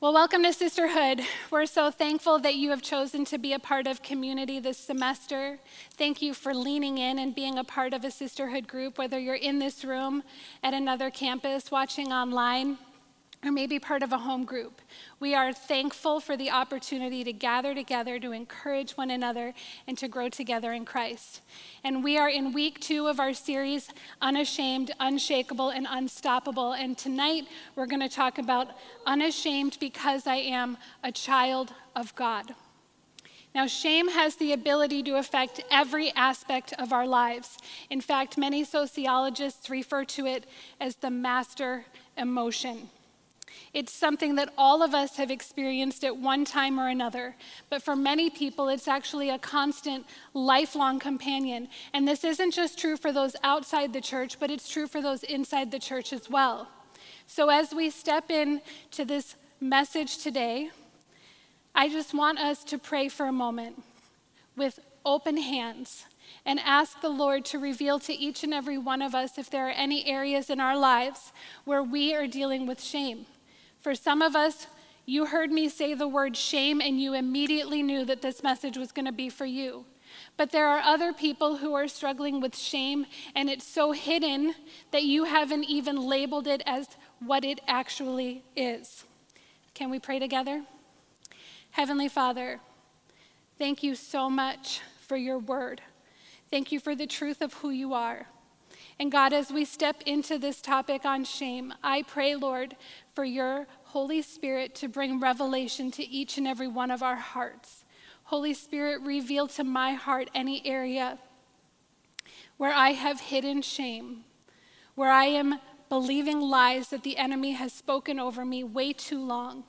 Well, welcome to Sisterhood. We're so thankful that you have chosen to be a part of community this semester. Thank you for leaning in and being a part of a sisterhood group, whether you're in this room, at another campus, watching online or maybe part of a home group. We are thankful for the opportunity to gather together to encourage one another and to grow together in Christ. And we are in week two of our series, Unashamed, Unshakable, and Unstoppable. And tonight we're going to talk about Unashamed because I am a child of God. Now, shame has the ability to affect every aspect of our lives. In fact, many sociologists refer to it as the master emotion. It's something that all of us have experienced at one time or another. But for many people, it's actually a constant, lifelong companion. And this isn't just true for those outside the church, but it's true for those inside the church as well. So as we step in to this message today, I just want us to pray for a moment with open hands and ask the Lord to reveal to each and every one of us if there are any areas in our lives where we are dealing with shame. For some of us, you heard me say the word shame and you immediately knew that this message was going to be for you. But there are other people who are struggling with shame and it's so hidden that you haven't even labeled it as what it actually is. Can we pray together? Heavenly Father, thank you so much for your word. Thank you for the truth of who you are. And God, as we step into this topic on shame, I pray, Lord, for your Holy Spirit to bring revelation to each and every one of our hearts. Holy Spirit, reveal to my heart any area where I have hidden shame, where I am believing lies that the enemy has spoken over me way too long.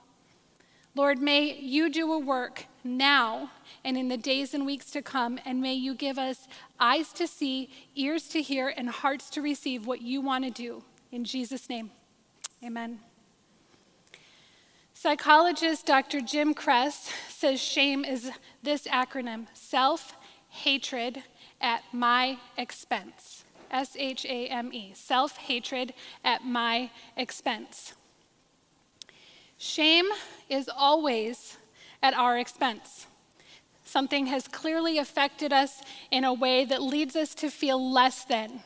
Lord, may you do a work now and in the days and weeks to come, and may you give us eyes to see, ears to hear, and hearts to receive what you want to do. In Jesus' name, amen. Psychologist Dr. Jim Kress says shame is this acronym self hatred at my expense. S H A M E, self hatred at my expense. Shame is always at our expense. Something has clearly affected us in a way that leads us to feel less than.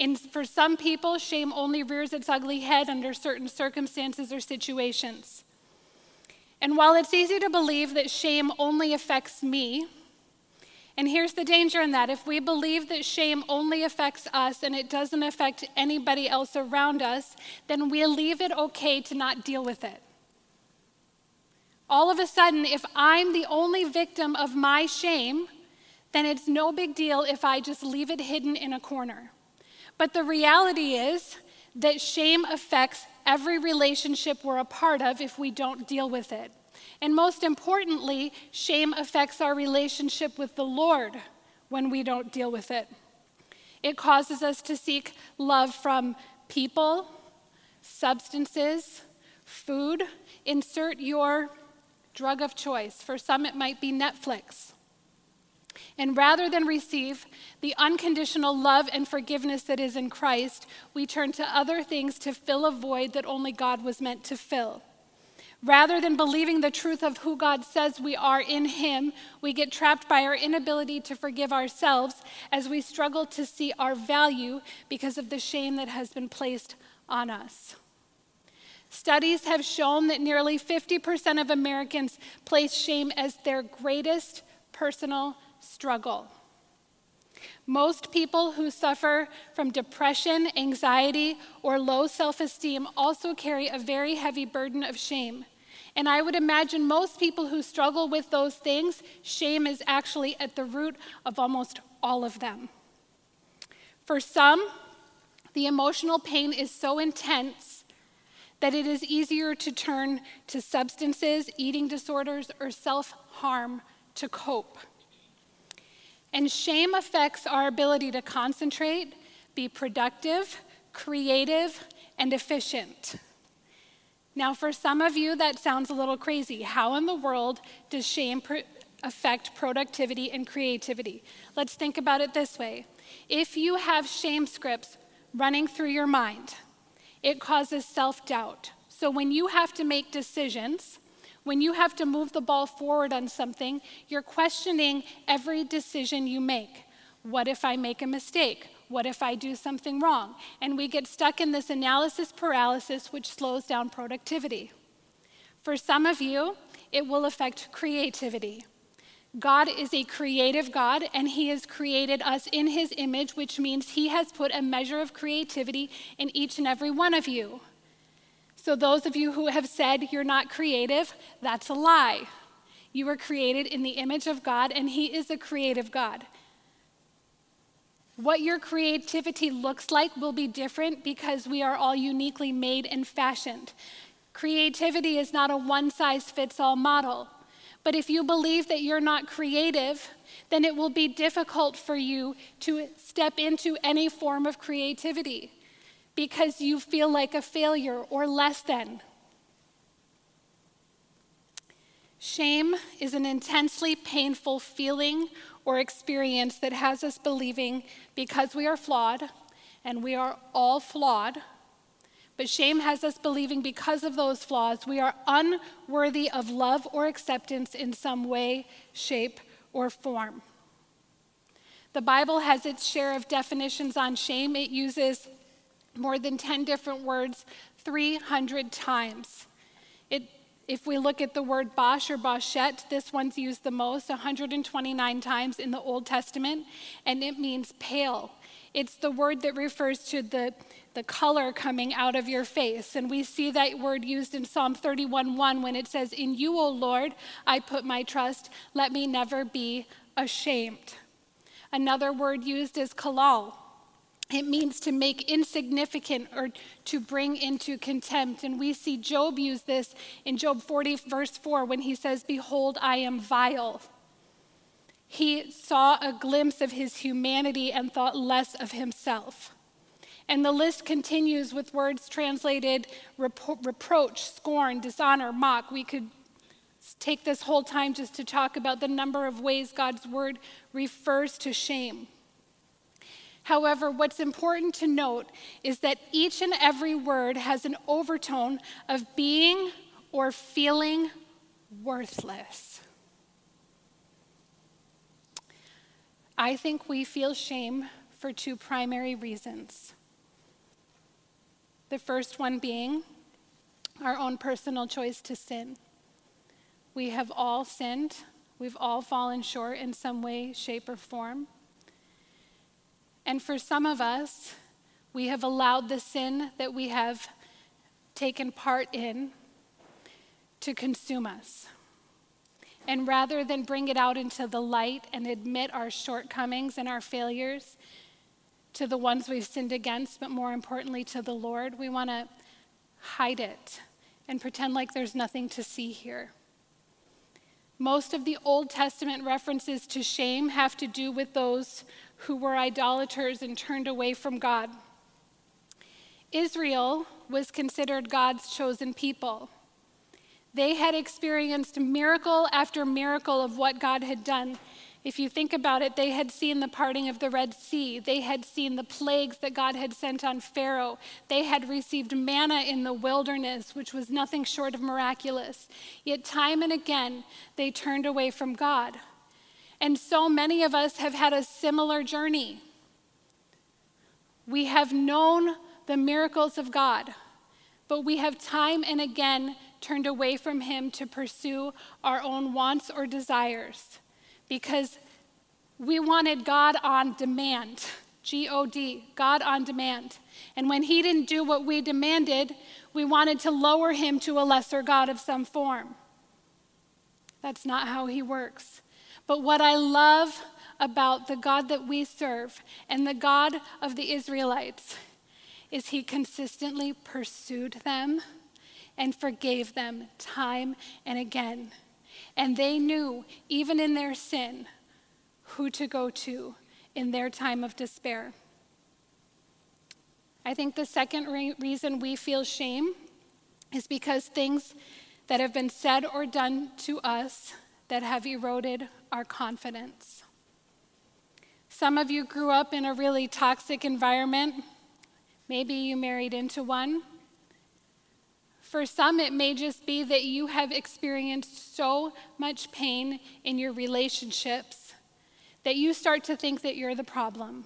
And for some people, shame only rears its ugly head under certain circumstances or situations. And while it's easy to believe that shame only affects me, and here's the danger in that if we believe that shame only affects us and it doesn't affect anybody else around us, then we leave it okay to not deal with it. All of a sudden, if I'm the only victim of my shame, then it's no big deal if I just leave it hidden in a corner. But the reality is that shame affects every relationship we're a part of if we don't deal with it. And most importantly, shame affects our relationship with the Lord when we don't deal with it. It causes us to seek love from people, substances, food. Insert your drug of choice. For some, it might be Netflix. And rather than receive the unconditional love and forgiveness that is in Christ, we turn to other things to fill a void that only God was meant to fill. Rather than believing the truth of who God says we are in Him, we get trapped by our inability to forgive ourselves as we struggle to see our value because of the shame that has been placed on us. Studies have shown that nearly 50% of Americans place shame as their greatest personal struggle. Most people who suffer from depression, anxiety, or low self esteem also carry a very heavy burden of shame. And I would imagine most people who struggle with those things, shame is actually at the root of almost all of them. For some, the emotional pain is so intense that it is easier to turn to substances, eating disorders, or self harm to cope. And shame affects our ability to concentrate, be productive, creative, and efficient. Now, for some of you, that sounds a little crazy. How in the world does shame pr- affect productivity and creativity? Let's think about it this way. If you have shame scripts running through your mind, it causes self doubt. So when you have to make decisions, when you have to move the ball forward on something, you're questioning every decision you make. What if I make a mistake? What if I do something wrong? And we get stuck in this analysis paralysis, which slows down productivity. For some of you, it will affect creativity. God is a creative God, and He has created us in His image, which means He has put a measure of creativity in each and every one of you. So, those of you who have said you're not creative, that's a lie. You were created in the image of God, and He is a creative God. What your creativity looks like will be different because we are all uniquely made and fashioned. Creativity is not a one size fits all model. But if you believe that you're not creative, then it will be difficult for you to step into any form of creativity because you feel like a failure or less than. Shame is an intensely painful feeling or experience that has us believing because we are flawed, and we are all flawed, but shame has us believing because of those flaws, we are unworthy of love or acceptance in some way, shape, or form. The Bible has its share of definitions on shame. It uses more than 10 different words 300 times. It if we look at the word bosh or boshette, this one's used the most, 129 times in the Old Testament, and it means pale. It's the word that refers to the, the color coming out of your face. And we see that word used in Psalm 31:1 when it says, In you, O Lord, I put my trust. Let me never be ashamed. Another word used is kalal. It means to make insignificant or to bring into contempt. And we see Job use this in Job 40, verse 4, when he says, Behold, I am vile. He saw a glimpse of his humanity and thought less of himself. And the list continues with words translated repro- reproach, scorn, dishonor, mock. We could take this whole time just to talk about the number of ways God's word refers to shame. However, what's important to note is that each and every word has an overtone of being or feeling worthless. I think we feel shame for two primary reasons. The first one being our own personal choice to sin. We have all sinned, we've all fallen short in some way, shape, or form. And for some of us, we have allowed the sin that we have taken part in to consume us. And rather than bring it out into the light and admit our shortcomings and our failures to the ones we've sinned against, but more importantly to the Lord, we want to hide it and pretend like there's nothing to see here. Most of the Old Testament references to shame have to do with those who were idolaters and turned away from God. Israel was considered God's chosen people. They had experienced miracle after miracle of what God had done if you think about it, they had seen the parting of the Red Sea. They had seen the plagues that God had sent on Pharaoh. They had received manna in the wilderness, which was nothing short of miraculous. Yet, time and again, they turned away from God. And so many of us have had a similar journey. We have known the miracles of God, but we have time and again turned away from Him to pursue our own wants or desires because we wanted God on demand. G O D, God on demand. And when he didn't do what we demanded, we wanted to lower him to a lesser God of some form. That's not how he works. But what I love about the God that we serve and the God of the Israelites is he consistently pursued them and forgave them time and again. And they knew, even in their sin, who to go to in their time of despair. I think the second re- reason we feel shame is because things that have been said or done to us that have eroded our confidence. Some of you grew up in a really toxic environment. Maybe you married into one. For some, it may just be that you have experienced so much pain in your relationships that you start to think that you're the problem,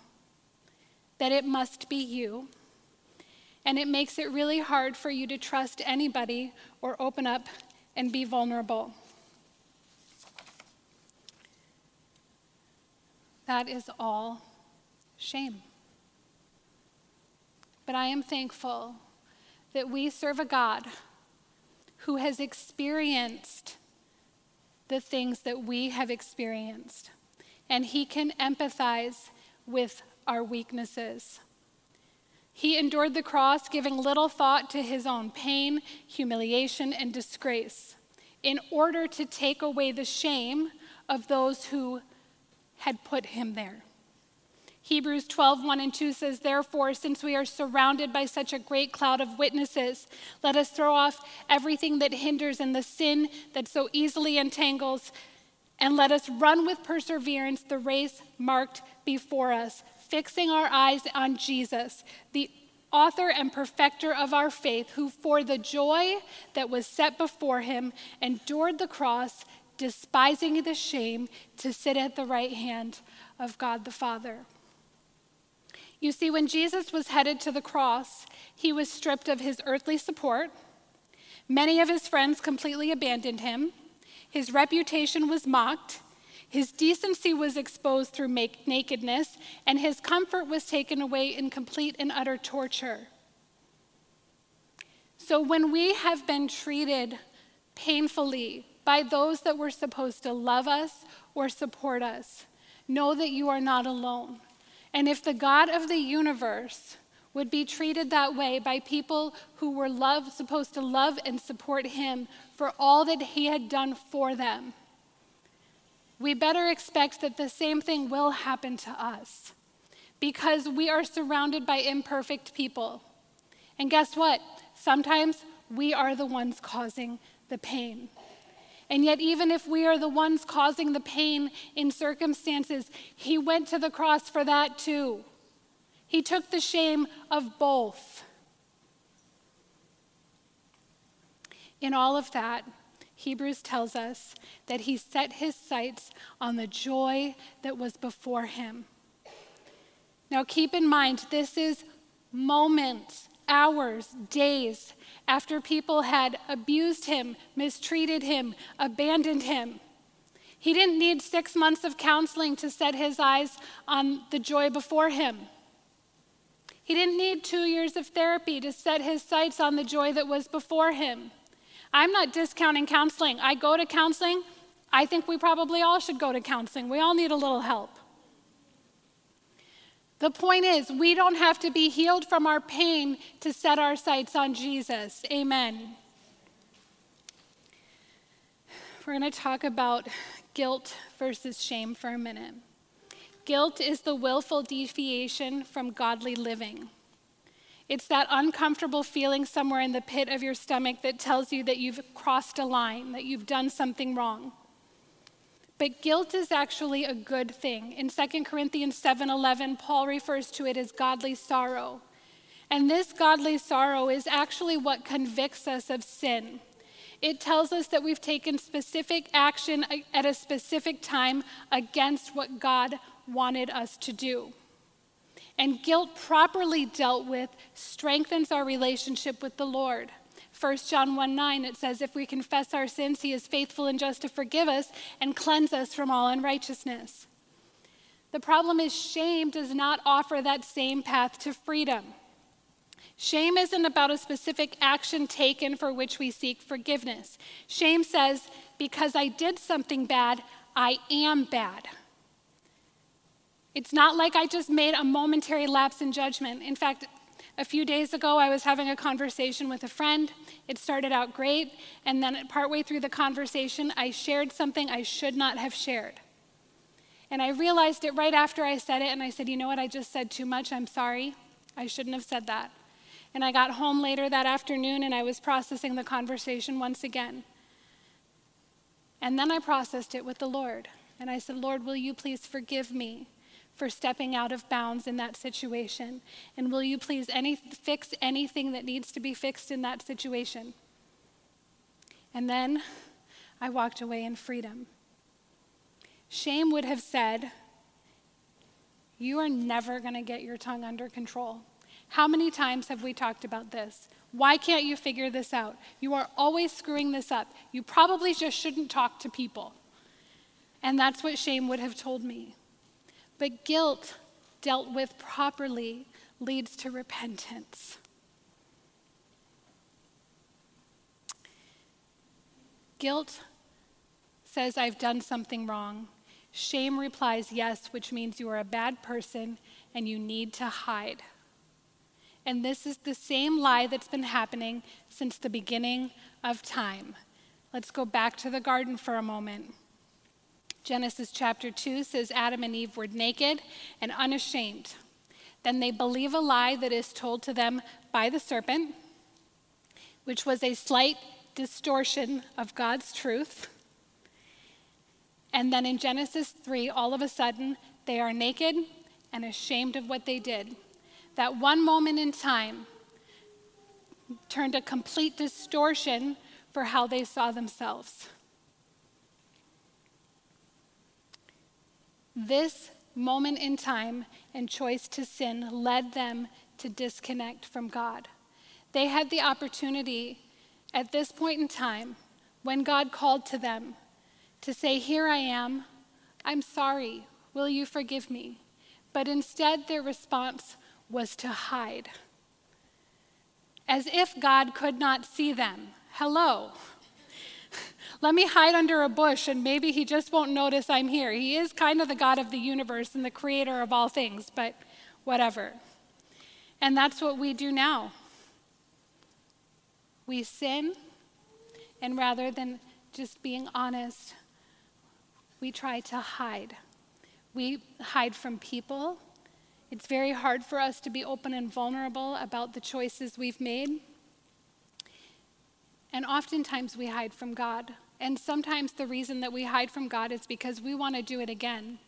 that it must be you. And it makes it really hard for you to trust anybody or open up and be vulnerable. That is all shame. But I am thankful that we serve a God who has experienced the things that we have experienced, and he can empathize with our weaknesses. He endured the cross, giving little thought to his own pain, humiliation, and disgrace in order to take away the shame of those who had put him there. Hebrews 12, 1 and 2 says, Therefore, since we are surrounded by such a great cloud of witnesses, let us throw off everything that hinders and the sin that so easily entangles, and let us run with perseverance the race marked before us, fixing our eyes on Jesus, the author and perfecter of our faith, who for the joy that was set before him endured the cross, despising the shame, to sit at the right hand of God the Father. You see, when Jesus was headed to the cross, he was stripped of his earthly support. Many of his friends completely abandoned him. His reputation was mocked. His decency was exposed through nakedness, and his comfort was taken away in complete and utter torture. So, when we have been treated painfully by those that were supposed to love us or support us, know that you are not alone. And if the God of the universe would be treated that way by people who were love, supposed to love and support him for all that he had done for them, we better expect that the same thing will happen to us because we are surrounded by imperfect people. And guess what? Sometimes we are the ones causing the pain. And yet, even if we are the ones causing the pain in circumstances, He went to the cross for that too. He took the shame of both. In all of that, Hebrews tells us that he set his sights on the joy that was before him. Now, keep in mind, this is moments, hours, days after people had abused him, mistreated him, abandoned him. He didn't need six months of counseling to set his eyes on the joy before him. He didn't need two years of therapy to set his sights on the joy that was before him. I'm not discounting counseling. I go to counseling. I think we probably all should go to counseling. We all need a little help. The point is, we don't have to be healed from our pain to set our sights on Jesus. Amen. We're going to talk about guilt versus shame for a minute. Guilt is the willful deviation from godly living. It's that uncomfortable feeling somewhere in the pit of your stomach that tells you that you've crossed a line, that you've done something wrong. But guilt is actually a good thing. In 2 Corinthians 7:11, Paul refers to it as godly sorrow. And this godly sorrow is actually what convicts us of sin. It tells us that we've taken specific action at a specific time against what God wanted us to do. And guilt properly dealt with strengthens our relationship with the Lord. 1 John 1 9, it says, If we confess our sins, he is faithful and just to forgive us and cleanse us from all unrighteousness. The problem is, shame does not offer that same path to freedom. Shame isn't about a specific action taken for which we seek forgiveness. Shame says, Because I did something bad, I am bad. It's not like I just made a momentary lapse in judgment. In fact, a few days ago, I was having a conversation with a friend. It started out great, and then partway through the conversation, I shared something I should not have shared. And I realized it right after I said it, and I said, You know what? I just said too much. I'm sorry. I shouldn't have said that. And I got home later that afternoon, and I was processing the conversation once again. And then I processed it with the Lord. And I said, Lord, will you please forgive me? For stepping out of bounds in that situation? And will you please any, fix anything that needs to be fixed in that situation? And then I walked away in freedom. Shame would have said, You are never going to get your tongue under control. How many times have we talked about this? Why can't you figure this out? You are always screwing this up. You probably just shouldn't talk to people. And that's what shame would have told me. But guilt, dealt with properly, leads to repentance. Guilt says, I've done something wrong. Shame replies, yes, which means you are a bad person and you need to hide. And this is the same lie that's been happening since the beginning of time. Let's go back to the garden for a moment. Genesis chapter 2 says Adam and Eve were naked and unashamed. Then they believe a lie that is told to them by the serpent, which was a slight distortion of God's truth. And then in Genesis 3, all of a sudden, they are naked and ashamed of what they did. That one moment in time turned a complete distortion for how they saw themselves. This moment in time and choice to sin led them to disconnect from God. They had the opportunity at this point in time, when God called to them to say, Here I am, I'm sorry, will you forgive me? But instead, their response was to hide, as if God could not see them. Hello. Let me hide under a bush and maybe he just won't notice I'm here. He is kind of the God of the universe and the creator of all things, but whatever. And that's what we do now. We sin, and rather than just being honest, we try to hide. We hide from people. It's very hard for us to be open and vulnerable about the choices we've made. And oftentimes we hide from God. And sometimes the reason that we hide from God is because we want to do it again.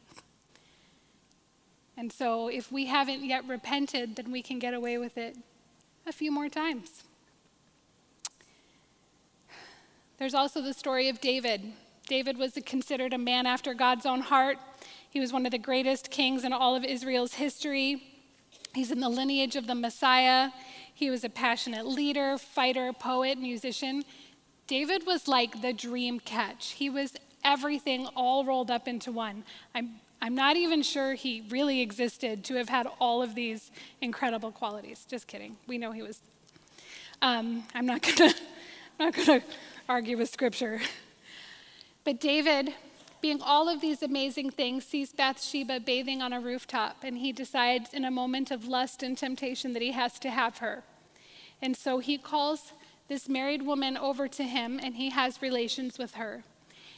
And so if we haven't yet repented, then we can get away with it a few more times. There's also the story of David. David was considered a man after God's own heart. He was one of the greatest kings in all of Israel's history. He's in the lineage of the Messiah. He was a passionate leader, fighter, poet, musician. David was like the dream catch. He was everything all rolled up into one. I'm, I'm not even sure he really existed to have had all of these incredible qualities. Just kidding. We know he was. Um, I'm not gonna, I'm not gonna argue with scripture. But David, being all of these amazing things, sees Bathsheba bathing on a rooftop, and he decides in a moment of lust and temptation that he has to have her. And so he calls this married woman over to him, and he has relations with her.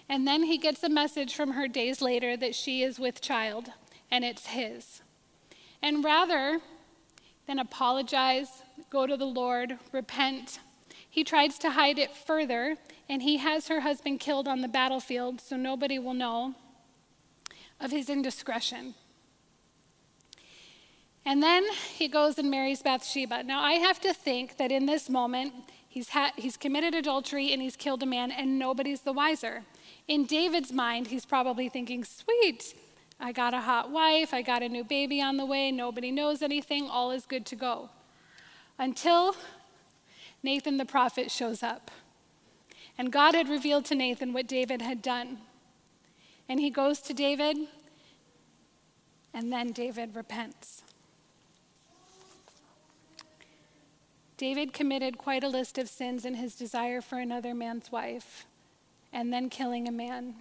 And then he gets a message from her days later that she is with child, and it's his. And rather than apologize, go to the Lord, repent, he tries to hide it further, and he has her husband killed on the battlefield so nobody will know of his indiscretion. And then he goes and marries Bathsheba. Now, I have to think that in this moment, he's, ha- he's committed adultery and he's killed a man, and nobody's the wiser. In David's mind, he's probably thinking, sweet, I got a hot wife, I got a new baby on the way, nobody knows anything, all is good to go. Until Nathan the prophet shows up. And God had revealed to Nathan what David had done. And he goes to David, and then David repents. David committed quite a list of sins in his desire for another man's wife, and then killing a man.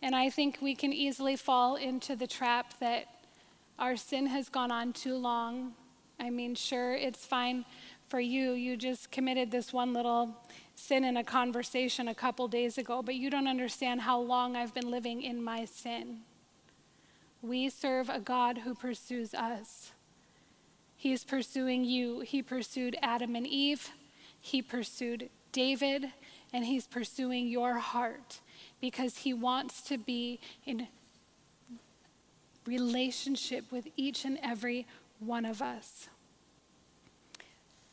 And I think we can easily fall into the trap that our sin has gone on too long. I mean, sure, it's fine for you. You just committed this one little sin in a conversation a couple days ago, but you don't understand how long I've been living in my sin. We serve a God who pursues us. He's pursuing you. He pursued Adam and Eve, He pursued David, and He's pursuing your heart because He wants to be in relationship with each and every one of us.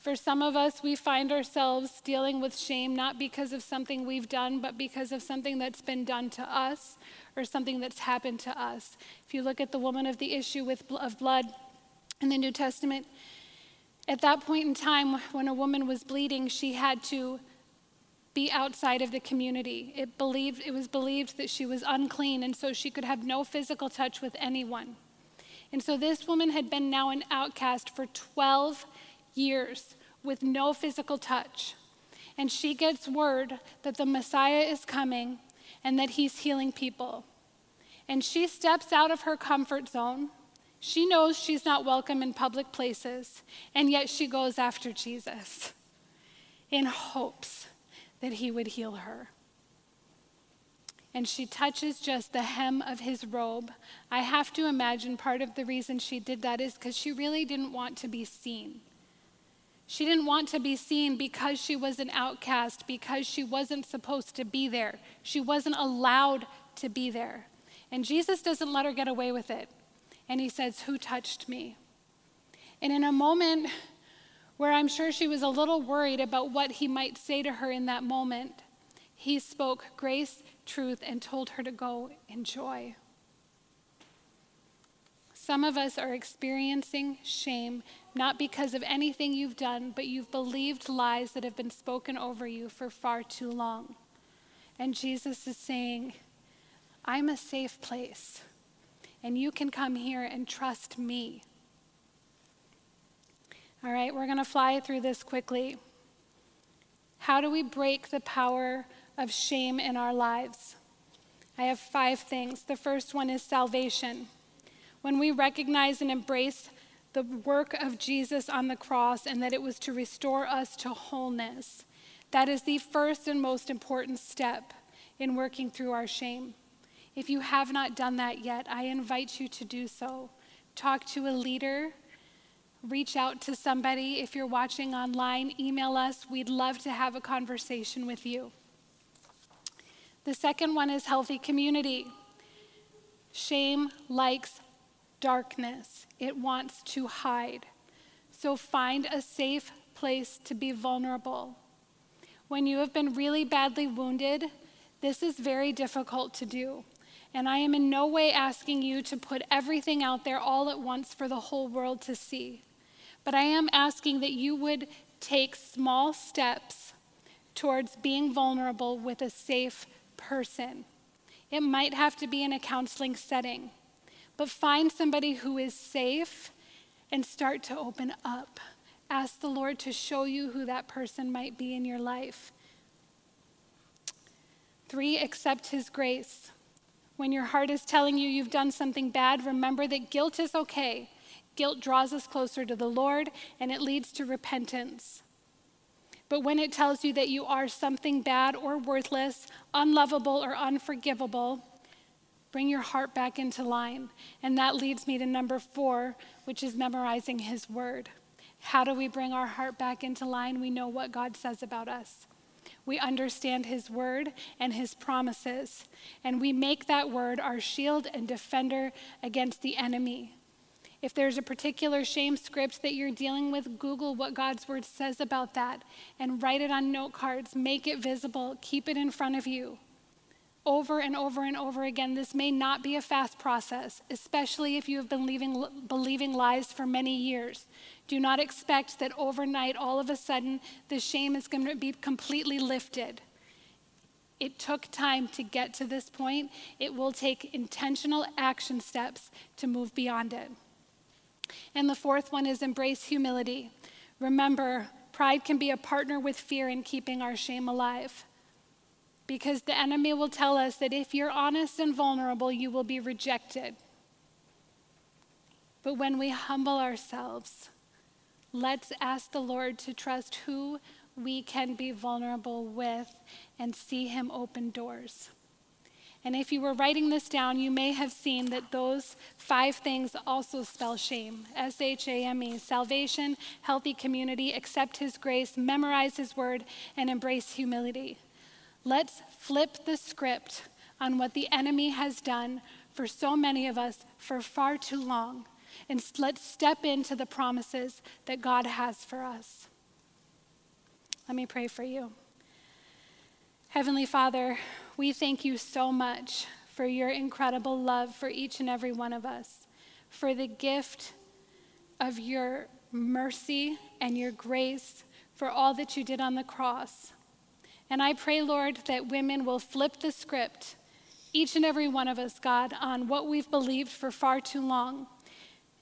For some of us, we find ourselves dealing with shame not because of something we've done, but because of something that's been done to us or something that's happened to us. If you look at the woman of the issue with, of blood in the New Testament, at that point in time, when a woman was bleeding, she had to be outside of the community. It, believed, it was believed that she was unclean, and so she could have no physical touch with anyone. And so this woman had been now an outcast for 12 years with no physical touch. And she gets word that the Messiah is coming and that he's healing people. And she steps out of her comfort zone. She knows she's not welcome in public places, and yet she goes after Jesus in hopes that he would heal her. And she touches just the hem of his robe. I have to imagine part of the reason she did that is because she really didn't want to be seen. She didn't want to be seen because she was an outcast, because she wasn't supposed to be there. She wasn't allowed to be there. And Jesus doesn't let her get away with it. And he says, Who touched me? And in a moment where I'm sure she was a little worried about what he might say to her in that moment, he spoke grace, truth, and told her to go in joy. Some of us are experiencing shame not because of anything you've done, but you've believed lies that have been spoken over you for far too long. And Jesus is saying, I'm a safe place, and you can come here and trust me. All right, we're going to fly through this quickly. How do we break the power of shame in our lives? I have five things. The first one is salvation. When we recognize and embrace the work of Jesus on the cross and that it was to restore us to wholeness. That is the first and most important step in working through our shame. If you have not done that yet, I invite you to do so. Talk to a leader, reach out to somebody. If you're watching online, email us. We'd love to have a conversation with you. The second one is healthy community. Shame likes darkness, it wants to hide. So find a safe place to be vulnerable. When you have been really badly wounded, this is very difficult to do. And I am in no way asking you to put everything out there all at once for the whole world to see. But I am asking that you would take small steps towards being vulnerable with a safe person. It might have to be in a counseling setting but find somebody who is safe and start to open up. Ask the Lord to show you who that person might be in your life. Three, accept His grace. When your heart is telling you you've done something bad, remember that guilt is okay. Guilt draws us closer to the Lord and it leads to repentance. But when it tells you that you are something bad or worthless, unlovable or unforgivable, Bring your heart back into line. And that leads me to number four, which is memorizing His Word. How do we bring our heart back into line? We know what God says about us. We understand His Word and His promises, and we make that Word our shield and defender against the enemy. If there's a particular shame script that you're dealing with, Google what God's Word says about that and write it on note cards. Make it visible, keep it in front of you over and over and over again. This may not be a fast process, especially if you have been leaving, believing lies for many years. Do not expect that overnight, all of a sudden, the shame is going to be completely lifted. It took time to get to this point. It will take intentional action steps to move beyond it. And the fourth one is embrace humility. Remember, pride can be a partner with fear in keeping our shame alive because the enemy will tell us that if you're honest and vulnerable, you will be rejected. But when we humble ourselves, let's ask the Lord to trust who we can be vulnerable with and see Him open doors. And if you were writing this down, you may have seen that those five things also spell shame S H A M E salvation, healthy community, accept His grace, memorize His word, and embrace humility. Let's flip the script on what the enemy has done for so many of us for far too long. And let's step into the promises that God has for us. Let me pray for you. Heavenly Father, we thank you so much for your incredible love for each and every one of us, for the gift of your mercy and your grace for all that you did on the cross. And I pray, Lord, that women will flip the script, each and every one of us, God, on what we've believed for far too long.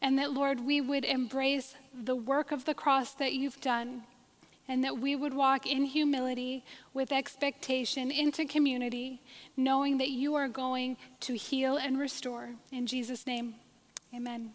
And that, Lord, we would embrace the work of the cross that you've done, and that we would walk in humility with expectation into community, knowing that you are going to heal and restore. In Jesus' name, amen.